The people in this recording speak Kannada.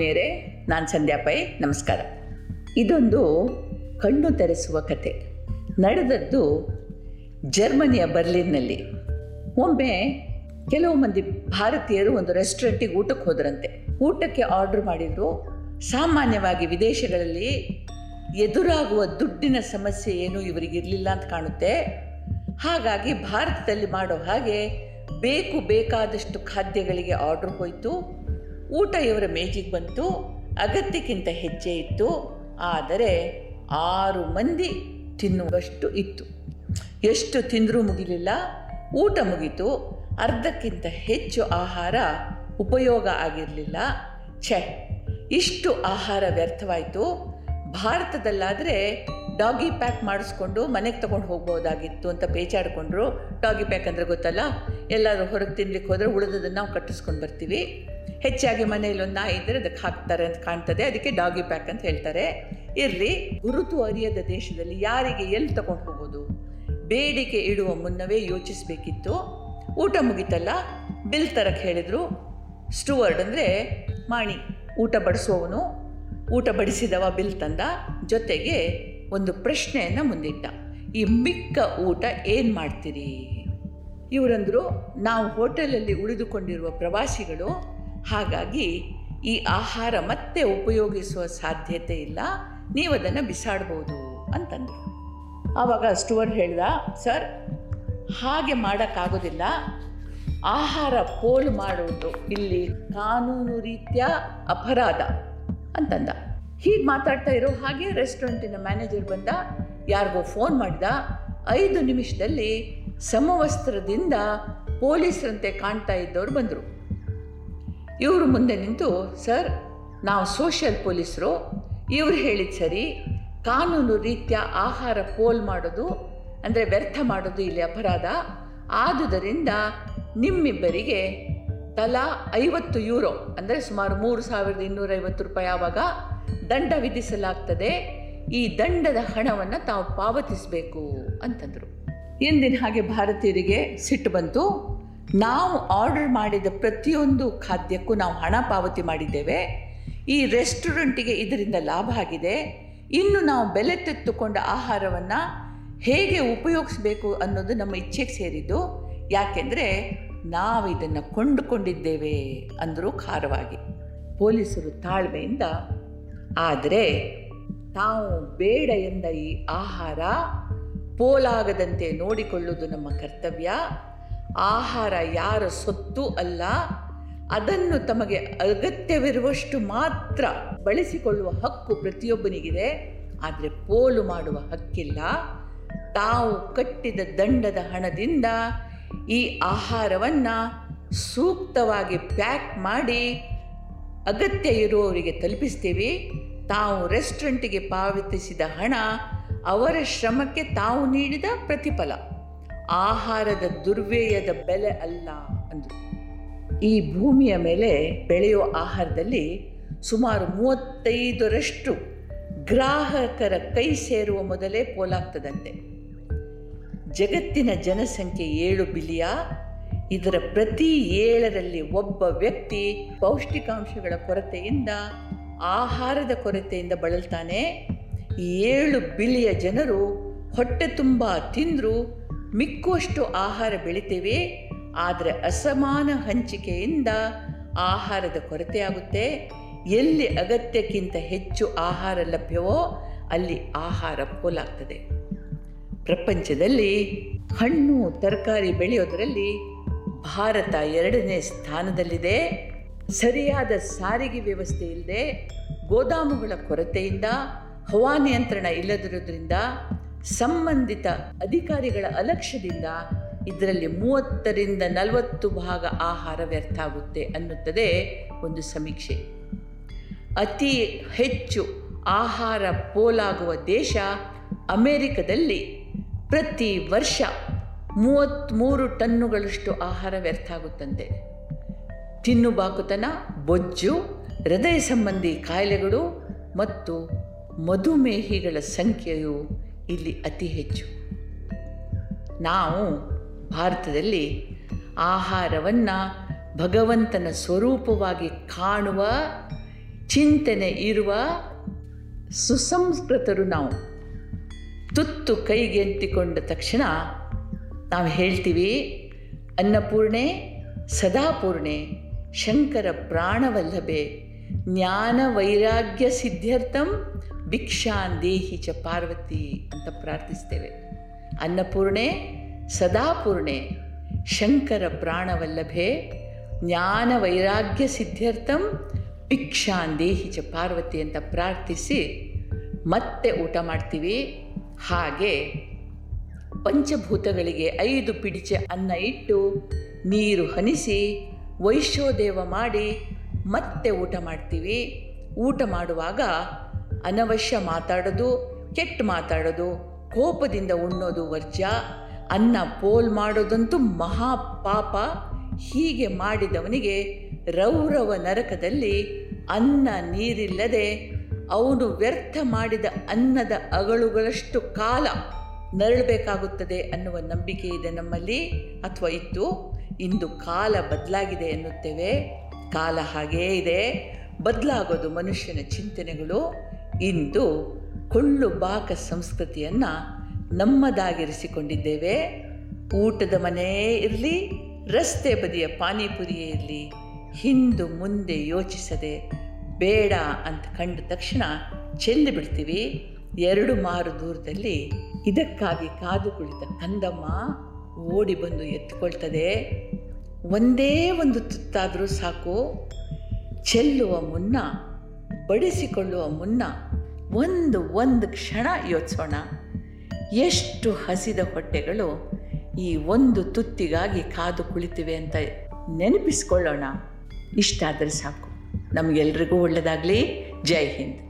ಆತ್ಮೀಯರೇ ನಾನು ಸಂಧ್ಯಾ ಪೈ ನಮಸ್ಕಾರ. ಇದೊಂದು ಕಣ್ಣು ತೆರೆಸುವ ಕತೆ. ನಡೆದದ್ದು ಜರ್ಮನಿಯ ಬರ್ಲಿನ್ನಲ್ಲಿ. ಒಮ್ಮೆ ಕೆಲವು ಮಂದಿ ಭಾರತೀಯರು ಒಂದು ರೆಸ್ಟೋರೆಂಟಿಗೆ ಊಟಕ್ಕೆ ಹೋದ್ರಂತೆ. ಊಟಕ್ಕೆ ಆರ್ಡರ್ ಮಾಡಿದ್ರು. ಸಾಮಾನ್ಯವಾಗಿ ವಿದೇಶಗಳಲ್ಲಿ ಎದುರಾಗುವ ದುಡ್ಡಿನ ಸಮಸ್ಯೆ ಏನು ಇವರಿಗಿರಲಿಲ್ಲ ಅಂತ ಕಾಣುತ್ತೆ. ಹಾಗಾಗಿ ಭಾರತದಲ್ಲಿ ಮಾಡೋ ಹಾಗೆ ಬೇಕು ಬೇಕಾದಷ್ಟು ಖಾದ್ಯಗಳಿಗೆ ಆರ್ಡರ್ ಹೋಯಿತು. ಊಟ ಇವರ ಮೇಜಿಗೆ ಬಂತು, ಅಗತ್ಯಕ್ಕಿಂತ ಹೆಜ್ಜೆ ಇತ್ತು, ಆದರೆ ಆರು ಮಂದಿ ತಿನ್ನುವಷ್ಟು ಇತ್ತು. ಎಷ್ಟು ತಿಂದರೂ ಮುಗಿಲಿಲ್ಲ, ಊಟ ಮುಗೀತು, ಅರ್ಧಕ್ಕಿಂತ ಹೆಚ್ಚು ಆಹಾರ ಉಪಯೋಗ ಆಗಿರಲಿಲ್ಲ. ಛೆ, ಇಷ್ಟು ಆಹಾರ ವ್ಯರ್ಥವಾಯಿತು. ಭಾರತದಲ್ಲಾದರೆ ಡಾಗಿ ಪ್ಯಾಕ್ ಮಾಡಿಸ್ಕೊಂಡು ಮನೆಗೆ ತೊಗೊಂಡು ಹೋಗ್ಬೋದಾಗಿತ್ತು ಅಂತ ಪೇಚಾಡಿಕೊಂಡ್ರು ಡಾಗಿ ಪ್ಯಾಕ್ ಅಂದರೆ ಗೊತ್ತಲ್ಲ, ಎಲ್ಲರೂ ಹೊರಗೆ ತಿನ್ಲಿಕ್ಕೆ ಹೋದರೆ ಉಳಿದದನ್ನು ನಾವು ಕಟ್ಟಿಸ್ಕೊಂಡು ಬರ್ತೀವಿ. ಹೆಚ್ಚಾಗಿ ಮನೆಯಲ್ಲಿ ಒಂದು ನಾಯಿ ಇದ್ದರೆ ಅದಕ್ಕೆ ಹಾಕ್ತಾರೆ ಅಂತ ಕಾಣ್ತದೆ. ಅದಕ್ಕೆ ಡಾಗಿ ಪ್ಯಾಕ್ ಅಂತ ಹೇಳ್ತಾರೆ. ಇರಲಿ, ಗುರುತು ಅರಿಯದ ದೇಶದಲ್ಲಿ ಯಾರಿಗೆ ಎಲ್ಲಿ ತಗೊಂಡು ಹೋಗೋದು? ಬೇಡಿಕೆ ಇಡುವ ಮುನ್ನವೇ ಯೋಚಿಸಬೇಕಿತ್ತು. ಊಟ ಮುಗಿತಲ್ಲ ಬಿಲ್ ತರಕ್ಕೆ ಹೇಳಿದರು. ಸ್ಟುವರ್ಡ್ ಅಂದರೆ ಮಾಣಿ, ಊಟ ಬಡಿಸುವವನು. ಊಟ ಬಡಿಸಿದವ ಬಿಲ್ ತಂದ. ಜೊತೆಗೆ ಒಂದು ಪ್ರಶ್ನೆಯನ್ನು ಮುಂದಿಟ್ಟ. ಈ ಮಿಕ್ಕ ಊಟ ಏನು ಮಾಡ್ತೀರಿ? ಇವರಂದರು, ನಾವು ಹೋಟೆಲಲ್ಲಿ ಉಳಿದುಕೊಂಡಿರುವ ಪ್ರವಾಸಿಗಳು ಹಾಗಾಗಿ ಈ ಆಹಾರ ಮತ್ತೆ ಉಪಯೋಗಿಸುವ ಸಾಧ್ಯತೆ ಇಲ್ಲ. ನೀವು ಅದನ್ನು ಬಿಸಾಡ್ಬೋದು ಅಂತಂದರು. ಆವಾಗ ಸ್ಟುವರ್ಡ್ ಹೇಳ್ದ, ಸರ್, ಹಾಗೆ ಮಾಡೋಕ್ಕಾಗೋದಿಲ್ಲ. ಆಹಾರ ಪೋಲು ಮಾಡುವುದು ಇಲ್ಲಿ ಕಾನೂನು ರೀತಿಯ ಅಪರಾಧ. ಅಂತಂದ. ಹೀಗೆ ಮಾತಾಡ್ತಾ ಇರೋ ಹಾಗೆ ರೆಸ್ಟೋರೆಂಟಿನ ಮ್ಯಾನೇಜರ್ ಬಂದ, ಯಾರಿಗೋ ಫೋನ್ ಮಾಡಿದ. ಐದು ನಿಮಿಷದಲ್ಲಿ ಸಮವಸ್ತ್ರದಿಂದ ಪೊಲೀಸರಂತೆ ಕಾಣ್ತಾ ಇದ್ದವರು ಬಂದರು. ಇವರು ಮುಂದೆ ನಿಂತು, ಸರ್, ನಾವು ಸೋಷಿಯಲ್ ಪೊಲೀಸರು. ಇವ್ರು ಹೇಳಿದ ಸರಿ. ಕಾನೂನು ರೀತ್ಯ ಆಹಾರ ಪೋಲ್ ಮಾಡೋದು, ಅಂದರೆ ವ್ಯರ್ಥ ಮಾಡೋದು ಇಲ್ಲಿ ಅಪರಾಧ. ಆದುದರಿಂದ ನಿಮ್ಮಿಬ್ಬರಿಗೆ ತಲಾ ಐವತ್ತು ಯೂರೋ, ಅಂದರೆ ಸುಮಾರು ಮೂರು ಸಾವಿರದ ಇನ್ನೂರೈವತ್ತು ರೂಪಾಯಿ ಆವಾಗ ದಂಡ ವಿಧಿಸಲಾಗ್ತದೆ. ಈ ದಂಡದ ಹಣವನ್ನು ತಾವು ಪಾವತಿಸಬೇಕು, ಅಂತಂದರು. ಎಂದಿನ ಹಾಗೆ ಭಾರತೀಯರಿಗೆ ಸಿಟ್ಟು ಬಂತು. ನಾವು ಆರ್ಡರ್ ಮಾಡಿದ ಪ್ರತಿಯೊಂದು ಖಾದ್ಯಕ್ಕೂ ನಾವು ಹಣ ಪಾವತಿ ಮಾಡಿದ್ದೇವೆ. ಈ ರೆಸ್ಟೋರೆಂಟಿಗೆ ಇದರಿಂದ ಲಾಭ ಆಗಿದೆ. ಇನ್ನು ನಾವು ಬೆಲೆ ತೆತ್ತುಕೊಂಡ ಆಹಾರವನ್ನು ಹೇಗೆ ಉಪಯೋಗಿಸ್ಬೇಕು ಅನ್ನೋದು ನಮ್ಮ ಇಚ್ಛೆಗೆ ಸೇರಿದ್ದು. ಯಾಕೆಂದರೆ ನಾವು ಇದನ್ನು ಕೊಂಡುಕೊಂಡಿದ್ದೇವೆ ಅಂದರು ಖಾರವಾಗಿ. ಪೊಲೀಸರು ತಾಳ್ಮೆಯಿಂದ, ಆದರೆ ತಾವು ಬೇಡ ಎಂದ ಈ ಆಹಾರ ಪೋಲಾಗದಂತೆ ನೋಡಿಕೊಳ್ಳುವುದು ನಮ್ಮ ಕರ್ತವ್ಯ. ಆಹಾರ ಯಾರ ಸೊತ್ತು ಅಲ್ಲ, ಅದನ್ನು ತಮಗೆ ಅಗತ್ಯವಿರುವಷ್ಟು ಮಾತ್ರ ಬಳಸಿಕೊಳ್ಳುವ ಹಕ್ಕು ಪ್ರತಿಯೊಬ್ಬನಿಗಿದೆ. ಆದರೆ ಪೋಲು ಮಾಡುವ ಹಕ್ಕಿಲ್ಲ. ತಾವು ಕಟ್ಟಿದ ದಂಡದ ಹಣದಿಂದ ಈ ಆಹಾರವನ್ನು ಸೂಕ್ತವಾಗಿ ಪ್ಯಾಕ್ ಮಾಡಿ ಅಗತ್ಯ ಇರುವವರಿಗೆ ತಲುಪಿಸ್ತೀವಿ. ತಾವು ರೆಸ್ಟೋರೆಂಟಿಗೆ ಪಾವತಿಸಿದ ಹಣ ಅವರ ಶ್ರಮಕ್ಕೆ ತಾವು ನೀಡಿದ ಪ್ರತಿಫಲ. ಆಹಾರದ ದುರ್ವ್ಯಯದ ಬೆಲೆ ಅಲ್ಲ ಅಂದರು ಈ ಭೂಮಿಯ ಮೇಲೆ ಬೆಳೆಯೋ ಆಹಾರದಲ್ಲಿ ಸುಮಾರು ಮೂವತ್ತೈದರಷ್ಟು ಗ್ರಾಹಕರ ಕೈ ಸೇರುವ ಮೊದಲೇ ಪೋಲಾಗ್ತದಂತೆ. ಜಗತ್ತಿನ ಜನಸಂಖ್ಯೆ ಏಳು ಬಿಲಿಯ, ಇದರ ಪ್ರತಿ ಏಳರಲ್ಲಿ ಒಬ್ಬ ವ್ಯಕ್ತಿ ಪೌಷ್ಟಿಕಾಂಶಗಳ ಕೊರತೆಯಿಂದ, ಆಹಾರದ ಕೊರತೆಯಿಂದ ಬಳಲ್ತಾನೆ. ಏಳು ಬಿಲಿಯ ಜನರು ಹೊಟ್ಟೆ ತುಂಬ ತಿಂದರೂ ಮಿಕ್ಕುವಷ್ಟು ಆಹಾರ ಬೆಳಿತೇವೆ, ಆದರೆ ಅಸಮಾನ ಹಂಚಿಕೆಯಿಂದ ಆಹಾರದ ಕೊರತೆಯಾಗುತ್ತೆ. ಎಲ್ಲಿ ಅಗತ್ಯಕ್ಕಿಂತ ಹೆಚ್ಚು ಆಹಾರ ಲಭ್ಯವೋ ಅಲ್ಲಿ ಆಹಾರ ಪೋಲಾಗ್ತದೆ ಪ್ರಪಂಚದಲ್ಲಿ ಹಣ್ಣು, ತರಕಾರಿ ಬೆಳೆಯೋದರಲ್ಲಿ ಭಾರತ ಎರಡನೇ ಸ್ಥಾನದಲ್ಲಿದೆ. ಸರಿಯಾದ ಸಾರಿಗೆ ವ್ಯವಸ್ಥೆ ಇಲ್ಲದೆ ಗೋದಾಮುಗಳ ಕೊರತೆಯಿಂದ ಹವಾನಿಯಂತ್ರಣ ಇಲ್ಲದಿರೋದ್ರಿಂದ ಸಂಬಂಧಿತ ಅಧಿಕಾರಿಗಳ ಅಲಕ್ಷ್ಯದಿಂದ ಇದರಲ್ಲಿ ಮೂವತ್ತರಿಂದ ನಲವತ್ತು ಭಾಗ ಆಹಾರ ವ್ಯರ್ಥ ಆಗುತ್ತೆ ಅನ್ನುತ್ತದೆ ಒಂದು ಸಮೀಕ್ಷೆ. ಅತಿ ಹೆಚ್ಚು ಆಹಾರ ಪೋಲಾಗುವ ದೇಶ ಅಮೇರಿಕದಲ್ಲಿ ಪ್ರತಿ ವರ್ಷ ಮೂವತ್ತ್ಮೂರು ಟನ್ನುಗಳಷ್ಟು ಆಹಾರ ವ್ಯರ್ಥ ಆಗುತ್ತಂತೆ ತಿನ್ನುಬಾಕುತನ, ಬೊಜ್ಜು, ಹೃದಯ ಸಂಬಂಧಿ ಕಾಯಿಲೆಗಳು ಮತ್ತು ಮಧುಮೇಹಿಗಳ ಸಂಖ್ಯೆಯು ಇಲ್ಲಿ ಅತಿ ಹೆಚ್ಚು. ನಾವು ಭಾರತದಲ್ಲಿ ಆಹಾರವನ್ನು ಭಗವಂತನ ಸ್ವರೂಪವಾಗಿ ಕಾಣುವ, ಚಿಂತನೆ ಇರುವ ಸುಸಂಸ್ಕೃತರು ನಾವು. ತುತ್ತು ಕೈಗೆ ಎತ್ತಿಕೊಂಡ ತಕ್ಷಣ ನಾವು ಹೇಳ್ತೀವಿ, ಅನ್ನಪೂರ್ಣೆ, ಸದಾಪೂರ್ಣೆ, ಶಂಕರ ಪ್ರಾಣವಲ್ಲಭೆ, ಜ್ಞಾನ ವೈರಾಗ್ಯ ಸಿದ್ಧ್ಯರ್ಥಂ ಭಿಕ್ಷಾನ್ ದೇಹಿ ಚ ಪಾರ್ವತಿ ಅಂತ ಪ್ರಾರ್ಥಿಸ್ತೇವೆ. ಅನ್ನಪೂರ್ಣೆ, ಸದಾಪೂರ್ಣೆ, ಶಂಕರ ಪ್ರಾಣವಲ್ಲಭೆ, ಜ್ಞಾನ ವೈರಾಗ್ಯ ಸಿದ್ಧಾರ್ಥಂ ಭಿಕ್ಷಾನ್ ದೇಹಿ ಚ ಪಾರ್ವತಿ ಅಂತ ಪ್ರಾರ್ಥಿಸಿ ಮತ್ತೆ ಊಟ ಮಾಡ್ತೀವಿ. ಹಾಗೆ ಪಂಚಭೂತಗಳಿಗೆ ಐದು ಪಿಡಿಚೆ ಅನ್ನ ಇಟ್ಟು ನೀರು ಹನಿಸಿ ವೈಶ್ಯೋದೇವ ಮಾಡಿ ಮತ್ತೆ ಊಟ ಮಾಡ್ತೀವಿ. ಊಟ ಮಾಡುವಾಗ ಅನವಶ್ಯ ಮಾತಾಡೋದು, ಕೆಟ್ಟ ಮಾತಾಡೋದು, ಕೋಪದಿಂದ ಉಣ್ಣೋದು ವರ್ಜ ಅನ್ನ ಪೋಲ್ ಮಾಡೋದಂತೂ ಮಹಾ ಪಾಪ. ಹೀಗೆ ಮಾಡಿದವನಿಗೆ ರೌರವ ನರಕದಲ್ಲಿ ಅನ್ನ ನೀರಿಲ್ಲದೆ ಅವನು ವ್ಯರ್ಥ ಮಾಡಿದ ಅನ್ನದ ಅಗಳುಗಳಷ್ಟು ಕಾಲ ನರಳಬೇಕಾಗುತ್ತದೆ ಅನ್ನುವ ನಂಬಿಕೆ ಇದೆ ನಮ್ಮಲ್ಲಿ ಅಥವಾ ಇತ್ತು. ಇಂದು ಕಾಲ ಬದಲಾಗಿದೆ ಎನ್ನುತ್ತೇವೆ. ಕಾಲ ಹಾಗೇ ಇದೆ. ಬದಲಾಗೋದು ಮನುಷ್ಯನ ಚಿಂತನೆಗಳು. ಇಂದು ಕೊಳ್ಳು ಬಾಕ ಸಂಸ್ಕೃತಿಯನ್ನು ನಮ್ಮದಾಗಿರಿಸಿಕೊಂಡಿದ್ದೇವೆ. ಊಟದ ಮನೆಯೇ ಇರಲಿ, ರಸ್ತೆ ಬದಿಯ ಪಾನಿಪುರಿಯೇ ಇರಲಿ, ಹಿಂದು ಮುಂದೆ ಯೋಚಿಸದೆ ಬೇಡ ಅಂತ ಕಂಡ ತಕ್ಷಣ ಚೆಲ್ಲಿ ಬಿಡ್ತೀವಿ. ಎರಡು ಮಾರು ದೂರದಲ್ಲಿ ಇದಕ್ಕಾಗಿ ಕಾದು ಕುಳಿತ ಕಂದಮ್ಮ ಓಡಿ ಬಂದು ಎತ್ತುಕೊಳ್ತದೆ. ಒಂದೇ ಒಂದು ತುತ್ತಾದರೂ ಸಾಕು. ಚೆಲ್ಲುವ ಮುನ್ನ, ಬಡಿಸಿಕೊಳ್ಳುವ ಮುನ್ನ ಒಂದು ಒಂದು ಕ್ಷಣ ಯೋಚಿಸೋಣ. ಎಷ್ಟು ಹಸಿದ ಹೊಟ್ಟೆಗಳು ಈ ಒಂದು ತುತ್ತಿಗಾಗಿ ಕಾದು ಕುಳಿತಿವೆ ಅಂತ ನೆನಪಿಸ್ಕೊಳ್ಳೋಣ. ಇಷ್ಟಾದರೆ ಸಾಕು. ನಮಗೆಲ್ರಿಗೂ ಒಳ್ಳೆಯದಾಗಲಿ ಜೈ ಹಿಂದ್.